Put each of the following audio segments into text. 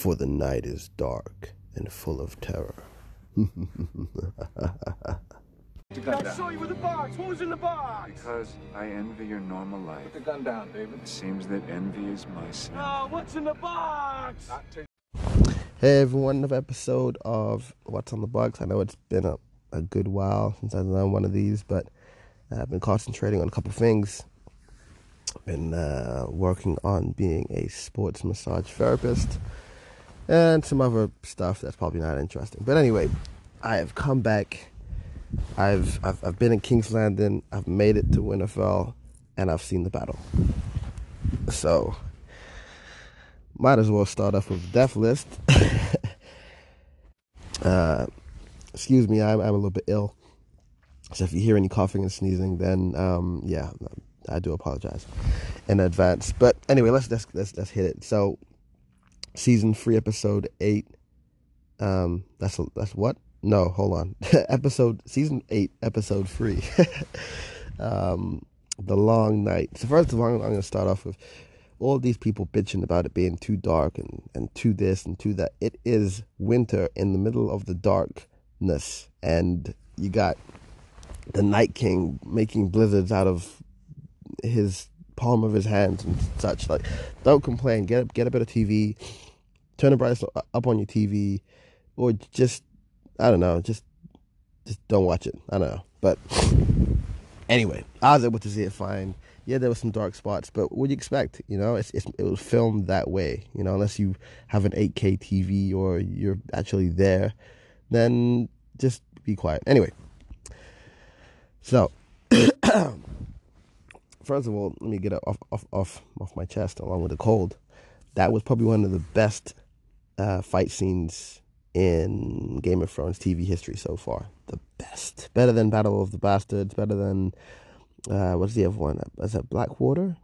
for the night is dark and full of terror. I saw you with the box. What was in the box? Because I envy your normal life. Put the gun down, David. It seems that envy is my sin. Oh, what's in the box? Hey everyone, another episode of What's on the Box. I know it's been a, a good while since I've done one of these, but I've been concentrating on a couple things. I've been uh, working on being a sports massage therapist and some other stuff that's probably not interesting. But anyway, I have come back. I've I've, I've been in King's Landing. I've made it to Winterfell, and I've seen the battle. So might as well start off with death list. uh, excuse me, I'm, I'm a little bit ill. So if you hear any coughing and sneezing, then um, yeah, I do apologize in advance. But anyway, let's let's let's, let's hit it. So season three, episode eight. Um, that's that's what? No, hold on. episode season eight, episode three. um, the long night. So first of all, I'm, I'm to start off with all these people bitching about it being too dark and, and too this and too that. It is winter in the middle of the darkness, and you got the Night King making blizzards out of his palm of his hands and such. Like, don't complain. Get up, get a bit of TV, turn the brightness up on your TV, or just I don't know, just just don't watch it. I don't know, but anyway, I was able to see it fine yeah, there were some dark spots, but what do you expect? You know, it's, it's, it was filmed that way. You know, unless you have an 8K TV or you're actually there, then just be quiet. Anyway, so first of all, let me get off off off off my chest along with the cold. That was probably one of the best uh, fight scenes in Game of Thrones TV history so far. The best, better than Battle of the Bastards, better than uh, what's the other one? Is that Blackwater?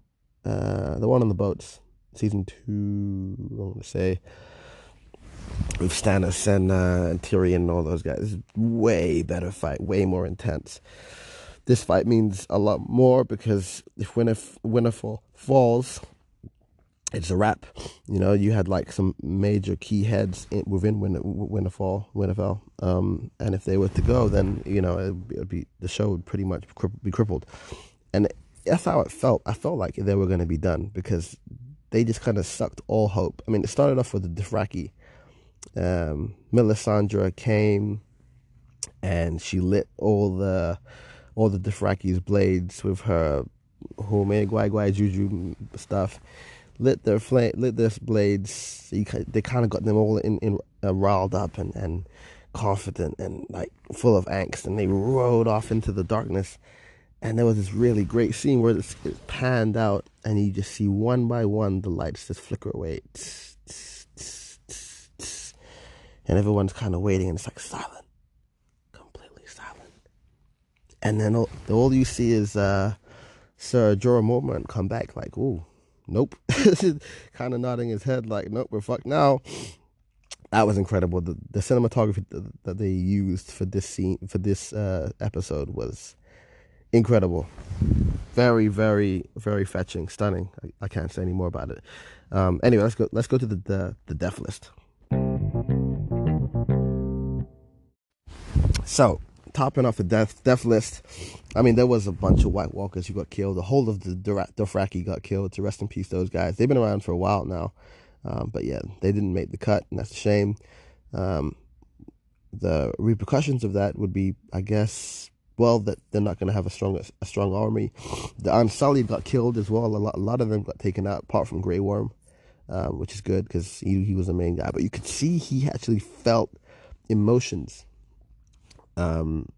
Uh, the one on the boats, season two. I'm gonna say with Stannis and, uh, and Tyrion and all those guys. Way better fight, way more intense. This fight means a lot more because if Winterf- Winterfell falls, it's a wrap. You know, you had like some major key heads in, within Winterfell, um, and if they were to go, then you know it would be the show would pretty much be crippled. And that's how it felt. I felt like they were going to be done because they just kind of sucked all hope. I mean, it started off with the Dothraki. Um, Melisandre came, and she lit all the all the Dothraki's blades with her Home Guai Guai Juju stuff. Lit their flame, lit their blades. They kind of got them all in, in uh, riled up and, and confident and like full of angst, and they rode off into the darkness. And there was this really great scene where it's, it's panned out, and you just see one by one the lights just flicker away, and everyone's kind of waiting, and it's like silent, completely silent. And then all, all you see is uh, Sir Jorah Mormont come back, like, ooh nope. kind of nodding his head like, nope, we're fucked now. That was incredible. The, the cinematography that they used for this scene, for this uh, episode was incredible. Very, very, very fetching, stunning. I, I can't say any more about it. Um, anyway, let's go. Let's go to the the, the death list. So, topping off the death death list, I mean, there was a bunch of White Walkers who got killed. The whole of the Dothraki got killed. To rest in peace, those guys. They've been around for a while now, um, but yeah, they didn't make the cut, and that's a shame. Um, the repercussions of that would be, I guess, well, that they're not going to have a strong a strong army. The Unsullied got killed as well. A lot, a lot of them got taken out, apart from Grey Worm, um, which is good because he he was the main guy. But you could see he actually felt emotions um,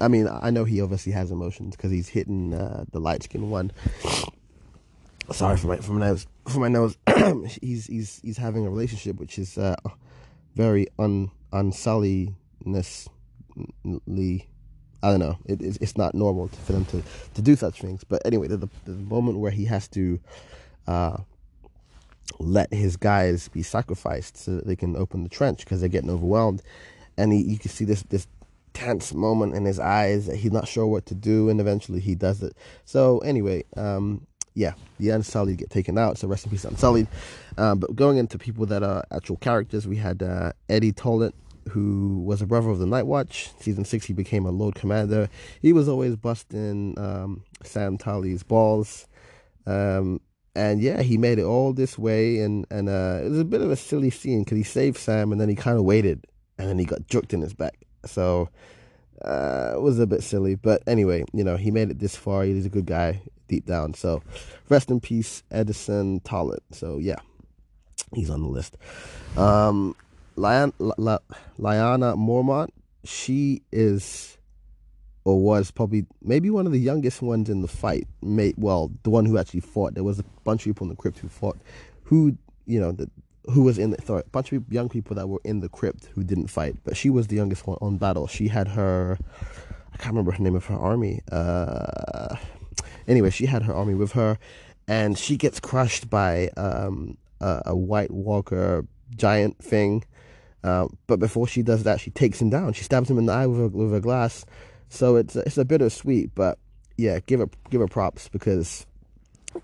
I mean, I know he obviously has emotions because he's hitting uh, the light skin one. Sorry for my for my nose. For my nose, he's he's he's having a relationship which is uh, very un. I don't know. It, it's, it's not normal for them to, to do such things. But anyway, the, the, the moment where he has to uh, let his guys be sacrificed so that they can open the trench because they're getting overwhelmed, and he, you can see this this tense moment in his eyes that he's not sure what to do and eventually he does it so anyway um, yeah, the Unsullied get taken out. So rest in peace, Unsullied. Um, but going into people that are actual characters, we had uh, Eddie Tollett, who was a brother of the Night Watch. Season six, he became a Lord Commander. He was always busting um, Sam Tarly's balls. Um, and yeah, he made it all this way, and and uh, it was a bit of a silly scene because he saved Sam, and then he kind of waited, and then he got jerked in his back. So uh, it was a bit silly, but anyway, you know, he made it this far. He's a good guy deep down. So rest in peace, Eddison Tollett. So yeah, he's on the list. Um, Lyanna Mormont, she is or was probably maybe one of the youngest ones in the fight. May, well, the one who actually fought. There was a bunch of people in the crypt who fought, who you know, the, who was in the sorry, a bunch of young people that were in the crypt who didn't fight, but she was the youngest one on battle. She had her, I can't remember her name of her army. Uh, anyway, she had her army with her, and she gets crushed by um, a, a White Walker giant thing. Uh, but before she does that, she takes him down. She stabs him in the eye with a, with a glass so it's it's a bittersweet, but yeah, give her give her props because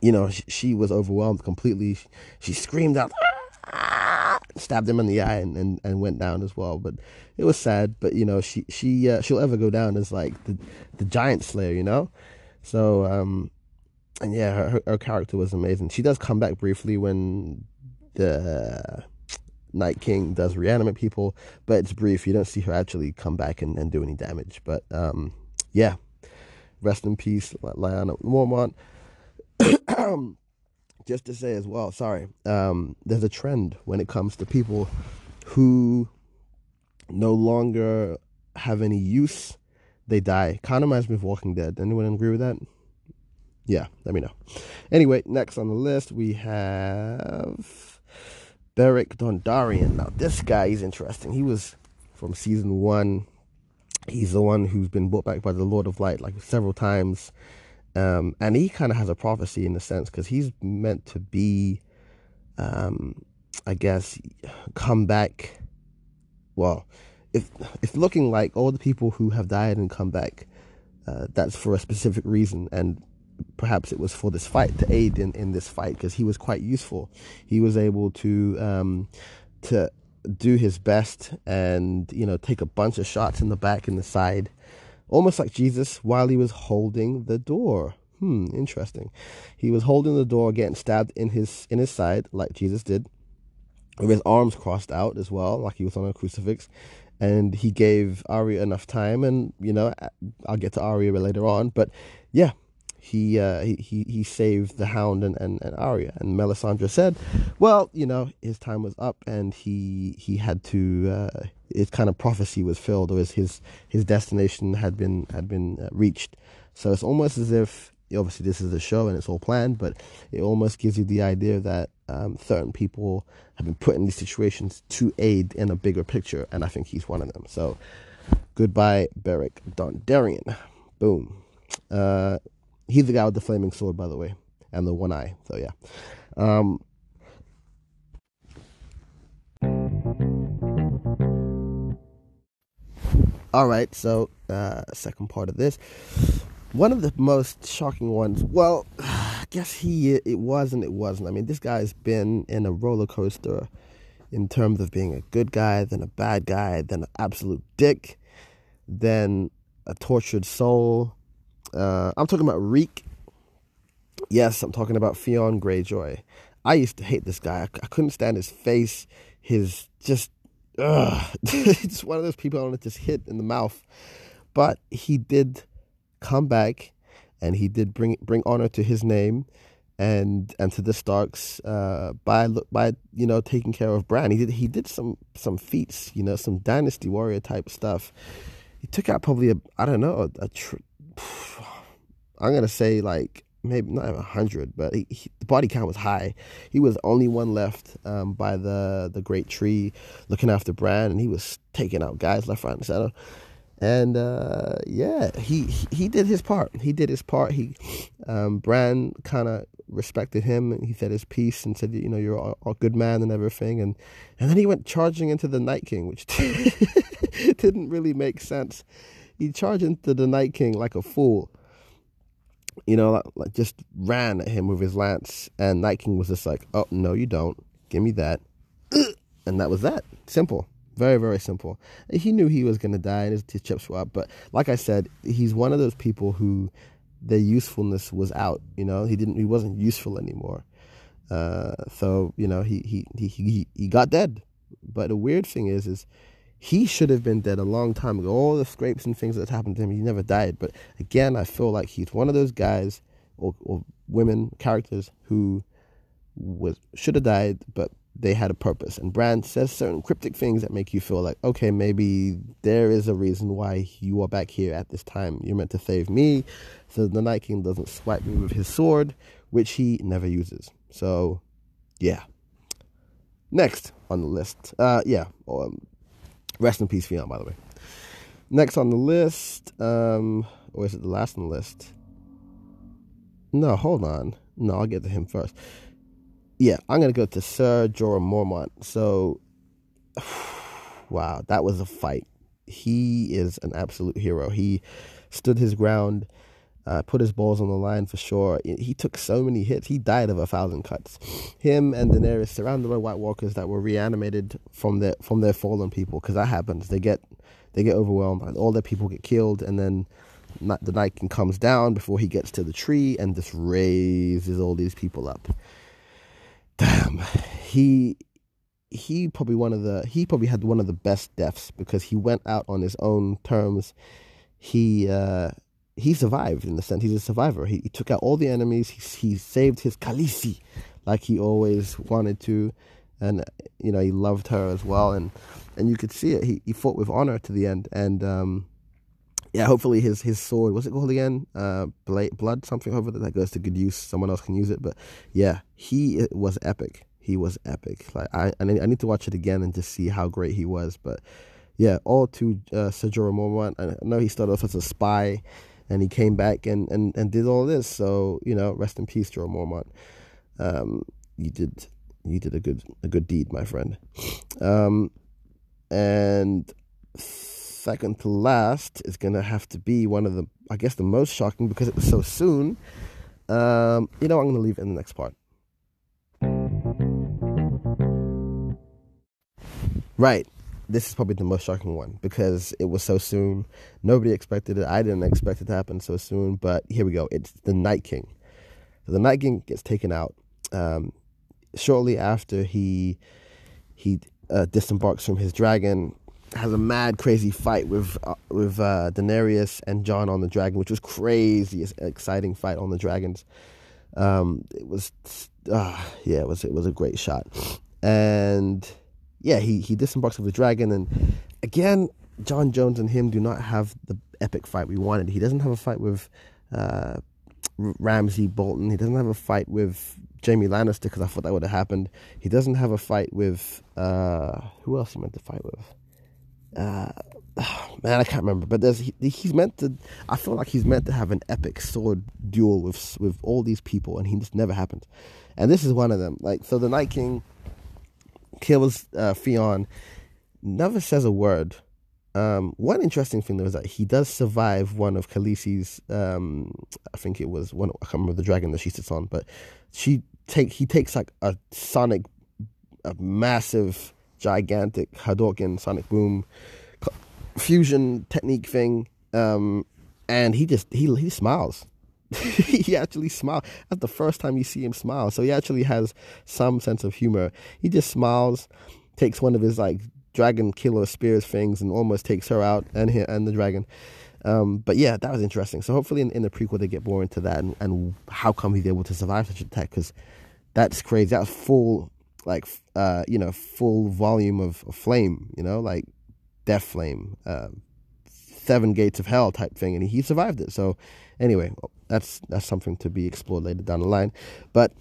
you know she, was overwhelmed completely. She, she screamed out, ah! Stabbed him in the eye, and, and, and went down as well. But it was sad. But you know she she uh, she'll ever go down as like the the giant slayer, you know. So um, and yeah, her her character was amazing. She does come back briefly when the Night King does reanimate people, but it's brief. You don't see her actually come back and, and do any damage. But um, yeah, rest in peace, Lyanna Mormont. Just to say as well, sorry, um, there's a trend when it comes to people who no longer have any use. They die. Kind of reminds me of Walking Dead. Anyone agree with that? Yeah, let me know. Anyway, next on the list we have Beric Dondarrion. Now, this guy is interesting. He was from season one. He's the one who's been brought back by the Lord of Light like several times. Um, and he kind of has a prophecy in a sense because he's meant to be, um, I guess, come back. Well, if if looking like all the people who have died and come back, uh, that's for a specific reason. And perhaps it was for this fight to aid in, in this fight because he was quite useful. He was able to um, to do his best and you know take a bunch of shots in the back and the side, almost like Jesus while he was holding the door. Hmm, interesting. He was holding the door, getting stabbed in his in his side like Jesus did, with his arms crossed out as well, like he was on a crucifix. And he gave Arya enough time, and you know I'll get to Arya later on, but yeah, he uh, he he saved the Hound and, and, and Arya. And Melisandre said, "Well, you know, his time was up, and he he had to. Uh, his kind of prophecy was filled, or his his, destination had been had been uh, reached. So it's almost as if obviously this is a show and it's all planned, but it almost gives you the idea that um, certain people have been put in these situations to aid in a bigger picture, and I think he's one of them. So goodbye, Beric Dondarrion. Boom. Uh, He's the guy with the flaming sword, by the way, and the one eye. So yeah. Um, all right, so uh, second part of this, one of the most shocking ones. Well, I guess he it was and it wasn't. I mean, this guy's been in a roller coaster in terms of being a good guy, then a bad guy, then an absolute dick, then a tortured soul, uh, I'm talking about Reek. Yes, I'm talking about Theon Greyjoy. I used to hate this guy. I, I couldn't stand his face. His just, ugh. just one of those people I want to just hit in the mouth. But he did come back, and he did bring bring honor to his name, and and to the Starks uh, by by you know taking care of Bran. He did he did some some feats, you know, some dynasty warrior type stuff. He took out probably a I don't know a, a tr- I'm gonna say like maybe not a hundred, but he, he, the body count was high. He was only one left um, by the the great tree, looking after Bran, and he was taking out guys left, right, and center. And uh, yeah, he he did his part. He did his part. He um, Bran kind of respected him, and he said his piece and said, you know, you're a, a, good man and everything. And and then he went charging into the Night King, which didn't really make sense. He charged into the Night King like a fool you know, like, like just ran at him with his lance, and Night King was just like, "Oh no, you don't. Give me that," and that was that. Simple, very very simple. He knew he was gonna die, and his, his chips were up. But like I said, he's one of those people who their usefulness was out. You know, he didn't, he wasn't useful anymore. Uh, so you know, he he he he he got dead. But the weird thing is, is he should have been dead a long time ago. All the scrapes and things that happened to him, he never died. But again, I feel like he's one of those guys or, or women characters who was should have died, but they had a purpose. And Bran says certain cryptic things that make you feel like, okay, maybe there is a reason why you are back here at this time. You're meant to save me, so the Night King doesn't swipe me with his sword, which he never uses. So, yeah. Next on the list, uh, yeah, um, rest in peace, Theon, by the way. Next on the list, um, or is it the last on the list? No, hold on. No, I'll get to him first. Yeah, I'm gonna go to Sir Jorah Mormont. So, wow, that was a fight. He is an absolute hero. He stood his ground uh, put his balls on the line for sure. He took so many hits. He died of a thousand cuts. Him and Daenerys surrounded by White Walkers that were reanimated from their from their fallen people because that happens. They get they get overwhelmed. All their people get killed, and then the Night King comes down before he gets to the tree and just raises all these people up. Damn, he he probably one of the he probably had one of the best deaths because he went out on his own terms. He uh, he survived in the sense he's a survivor. He, he took out all the enemies. He, he saved his Khaleesi like he always wanted to, and you know he loved her as well. And and you could see it. He he fought with honor to the end. And um, yeah, hopefully his his sword what's it called again? Uh, blood something. Hopefully that goes to good use. Someone else can use it. But yeah, he was epic. He was epic. Like I I need to watch it again and just see how great he was. But yeah, all to uh, Ser Jorah Mormont. I know he started off as a spy and he came back and, and, and did all this. So you know, rest in peace, Joe Mormont. Um, you did you did a good a good deed, my friend. Um, and second to last is gonna have to be one of the I guess the most shocking because it was so soon. Um, you know, I'm gonna leave it in the next part. Right this is probably the most shocking one because it was so soon. Nobody expected it. I didn't expect it to happen so soon. But here we go. It's the Night King. So the Night King gets taken out um, shortly after he he uh, disembarks from his dragon. Has a mad, crazy fight with uh, with uh, Daenerys and Jon on the dragon, which was crazy, exciting fight on the dragons. Um, it was, uh, yeah, it was it was a great shot, and yeah, he he disembarks with the dragon, and again, Jon Jones and him do not have the epic fight we wanted. He doesn't have a fight with uh, Ramsay Bolton. He doesn't have a fight with Jaime Lannister because I thought that would have happened. He doesn't have a fight with uh, who else he meant to fight with. Uh, man, I can't remember. But there's he, he's meant to. I feel like he's meant to have an epic sword duel with with all these people, and he just never happened. And this is one of them. Like so, the Night King kills uh, never says a word. Um, one interesting thing though is that he does survive one of Khaleesi's. Um, I think it was one. I can't remember the dragon that she sits on, but she take he takes like a sonic, a massive, gigantic Hadouken sonic boom fusion technique thing, um, and he just he he smiles. he actually smiles. That's the first time you see him smile. So he actually has some sense of humor. He just smiles, takes one of his like dragon killer spears things, and almost takes her out and and the dragon. Um, but yeah, that was interesting. So hopefully in, in, the prequel they get more into that and, and how come he's able to survive such an attack because that's crazy. That's full like uh, you know full volume of, of, flame. You know like death flame, uh, seven gates of hell type thing, and he survived it. So anyway, that's that's something to be explored later down the line. But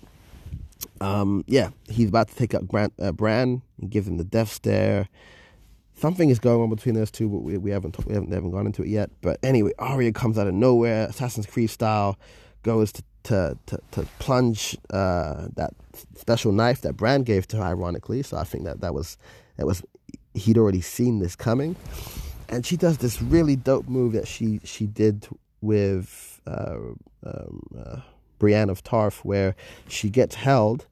um, yeah, he's about to take out Grant, uh, Bran and give him the death stare. Something is going on between those two, but we, we haven't we haven't, haven't gone into it yet. But anyway, Arya comes out of nowhere, Assassin's Creed style, goes to to to, to plunge uh, that special knife that Bran gave to her, ironically. So I think that that was that was he'd already seen this coming, and she does this really dope move that she she did with uh, um, uh, Brienne of Tarth, where she gets held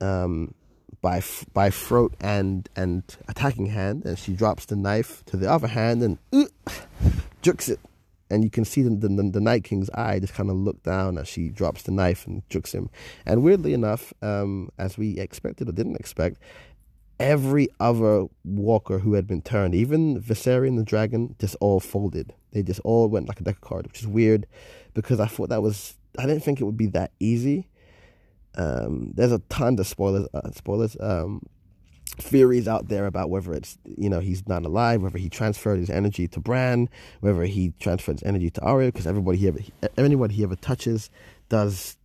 um, by by throat and and attacking hand, and she drops the knife to the other hand and uh, jukes it, and you can see the, the, the Night King's eye just kind of look down as she drops the knife and jukes him. And weirdly enough, um, as we expected or didn't expect, every other walker who had been turned, even Viserion the dragon, just all folded. They just all went like a deck of cards, which is weird because I thought that was I didn't think it would be that easy. Um, there's a ton of spoilers, uh, spoilers, um, theories out there about whether it's you know he's not alive, whether he transferred his energy to Bran, whether he transferred his energy to Arya, because everybody he ever, anyone he ever touches does,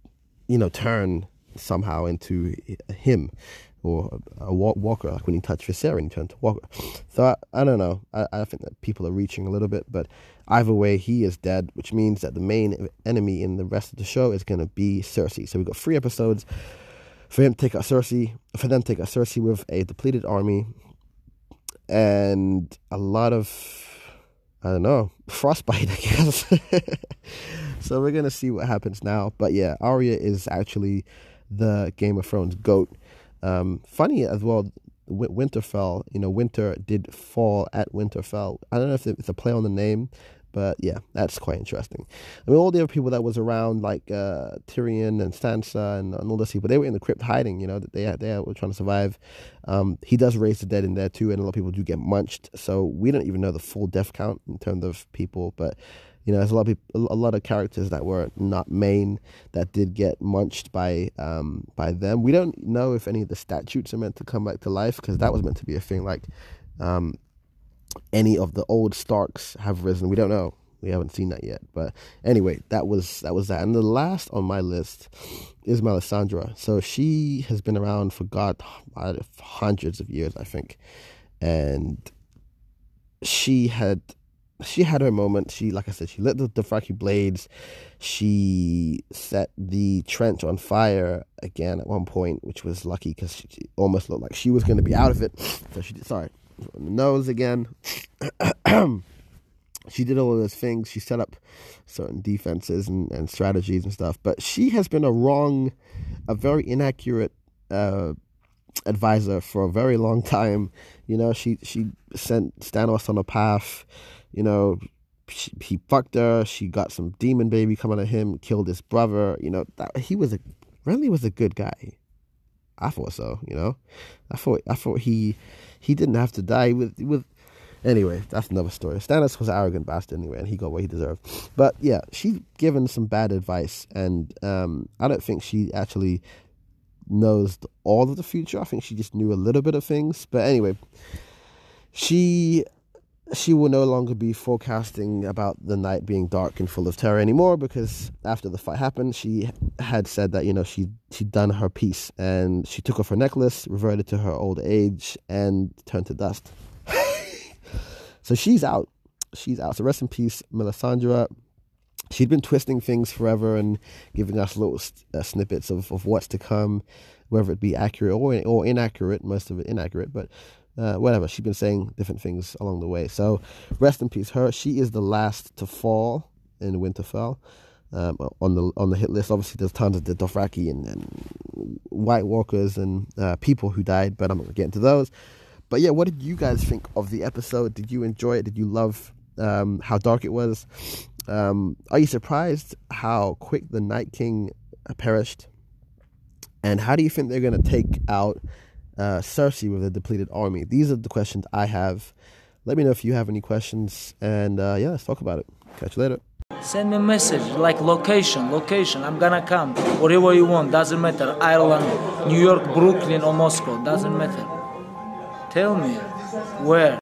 you know, turn somehow into him or a walker, like when he touched Viserion, he turned to walker. So I, I don't know. I, I think that people are reaching a little bit, but either way, he is dead, which means that the main enemy in the rest of the show is going to be Cersei. So we've got three episodes for him to take out Cersei, for them to take out Cersei with a depleted army, and a lot of I don't know frostbite, I guess. so we're gonna see what happens now. But yeah, Arya is actually the Game of Thrones goat. Um, funny as well, Winterfell, you know, winter did fall at Winterfell. I don't know if it's a play on the name, but yeah, that's quite interesting. I mean, all the other people that was around, like uh, Tyrion and Sansa and, and, all those people, they were in the crypt hiding. You know, they they were trying to survive. Um, he does raise the dead in there too, and a lot of people do get munched. So we don't even know the full death count in terms of people, but you know, there's a lot of people, a lot of characters that were not main that did get munched by um, by them. We don't know if any of the statutes are meant to come back to life because that was meant to be a thing. Like um, any of the old Starks have risen. We don't know. We haven't seen that yet. But anyway, that was that was that. And the last on my list is Melisandre. So she has been around for God hundreds of years, I think, and she had she had her moment. She, like I said, she lit the Dothraki blades. She set the trench on fire again at one point, which was lucky because she, she, almost looked like she was going to be out of it. So she did, sorry, nose again. she did all of those things. She set up certain defenses and, and strategies and stuff. But she has been a wrong, a very inaccurate uh, advisor for a very long time. You know, she she sent Stannis on a path you know, she, he fucked her. She got some demon baby coming at him, killed his brother. You know, that, he was a really was a good guy. I thought so. You know, I thought I thought he he didn't have to die with with. Anyway, that's another story. Stannis was an arrogant bastard anyway, and he got what he deserved. But yeah, she's given some bad advice, and um, I don't think she actually knows all of the future. I think she just knew a little bit of things. But anyway, she she will no longer be forecasting about the night being dark and full of terror anymore because after the fight happened, she had said that you know she she'd done her piece and she took off her necklace, reverted to her old age, and turned to dust. so she's out. She's out. So rest in peace, Melisandre. She'd been twisting things forever and giving us little uh, snippets of, of what's to come, whether it be accurate or or inaccurate. Most of it inaccurate, but uh, whatever. She'd been saying different things along the way. So rest in peace, her. She is the last to fall in Winterfell. Um, on the on the hit list, obviously, there's tons of the Dothraki and, and White Walkers and uh, people who died, but I'm not gonna get into those. But yeah, what did you guys think of the episode? Did you enjoy it? Did you love um, how dark it was? Um, are you surprised how quick the Night King perished? And how do you think they're gonna take out uh, Cersei with a depleted army? These are the questions I have. Let me know if you have any questions, and uh, yeah, let's talk about it. Catch you later. Send me a message like location, location. I'm gonna come. Whatever you want, doesn't matter. Ireland, New York, Brooklyn, or Moscow, doesn't matter. Tell me where.